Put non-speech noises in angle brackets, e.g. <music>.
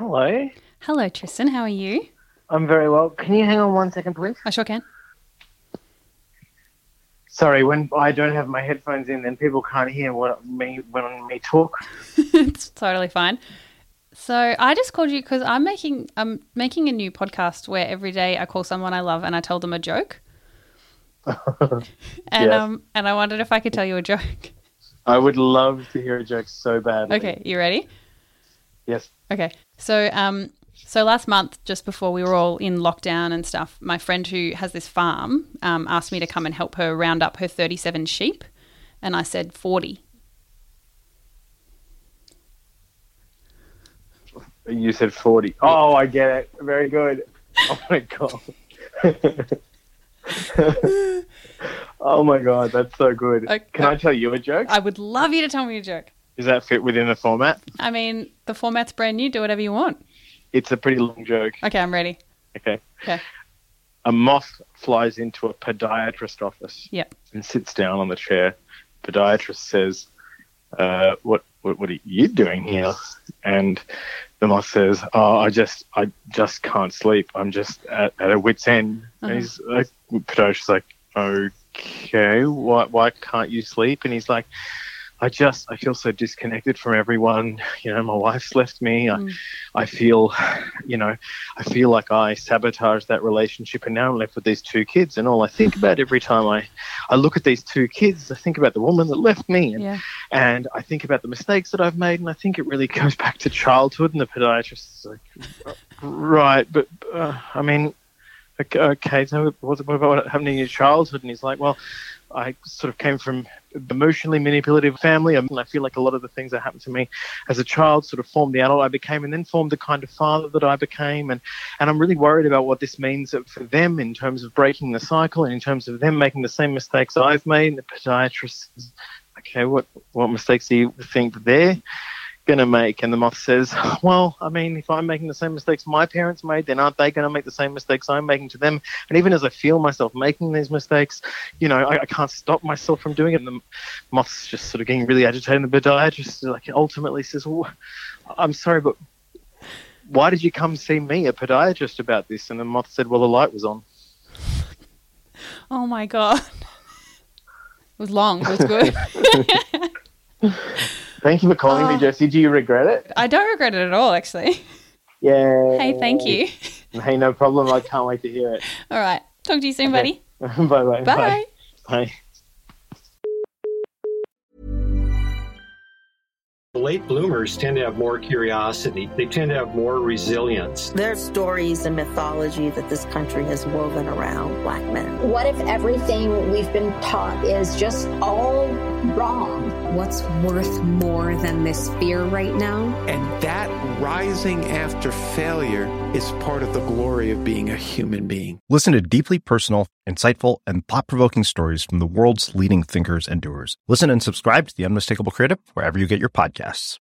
Hello. Hello, Tristan. How are you? I'm very well. Can you hang on one second, please? I sure can. Sorry, when I don't have my headphones in, then people can't hear what me when me talk. <laughs> it's totally fine. So I just called you because I'm making I'm making a new podcast where every day I call someone I love and I tell them a joke. <laughs> and Yes. um and I wondered if I could tell you a joke. I would love to hear a joke so badly. Okay, you ready? Yes. Okay. So um so last month, just before we were all in lockdown and stuff, my friend who has this farm um, asked me to come and help her round up her 37 sheep, and I said 40. You said 40. Oh, I get it. Very good. Oh my god. <laughs> oh my god, that's so good. Okay. Can I tell you a joke? I would love you to tell me a joke. Does that fit within the format? I mean, the format's brand new. Do whatever you want. It's a pretty long joke. Okay, I'm ready. Okay. Okay. A moth flies into a podiatrist office. Yep. and sits down on the chair. Podiatrist says, uh, "What what what are you doing here?" And the moth says, "Oh, I just I just can't sleep. I'm just at, at a wit's end." Uh-huh. And he's like, Podiatrist's like, "Okay, why why can't you sleep?" And he's like. I just I feel so disconnected from everyone. You know, my wife's left me. Mm. I, I feel, you know, I feel like I sabotaged that relationship, and now I'm left with these two kids. And all I think about every time I, I look at these two kids, I think about the woman that left me, and Yeah. and I think about the mistakes that I've made, and I think it really goes back to childhood. And the podiatrist is like, right, but uh, I mean, okay, so what, about what happened in your childhood? And he's like, well, I sort of came from emotionally manipulative family, and I feel like a lot of the things that happened to me as a child sort of formed the adult I became, and then formed the kind of father that I became, and and I'm really worried about what this means for them in terms of breaking the cycle, and in terms of them making the same mistakes I've made. The podiatrist okay, what what mistakes do you think they're going to make? And the moth says, <laughs> well, I mean, if I'm making the same mistakes my parents made, then aren't they going to make the same mistakes I'm making to them? And even as I feel myself making these mistakes, you know, I, I can't stop myself from doing it. And the moth's just sort of getting really agitated. And the podiatrist like ultimately says, well, I'm sorry, but why did you come see me, a podiatrist, about this? And the moth said, well, the light was on. Oh my god. <laughs> It was long. It was good. <laughs> Thank you for calling Oh. me, Jesse. Do you regret it? I don't regret it at all, actually. Yeah. Hey, thank you. Hey, no problem. I can't wait to hear it. All right. Talk to you soon, Okay. <laughs> buddy. bye bye. Bye. Bye. Late bloomers tend to have more curiosity. They tend to have more resilience. There's stories and mythology that this country has woven around black men. What if everything we've been taught is just all wrong? What's worth more than this fear right now? And that rising after failure is part of the glory of being a human being. Listen to deeply personal, insightful, and thought provoking stories from the world's leading thinkers and doers. Listen and subscribe to The Unmistakable Creative wherever you get your podcasts course.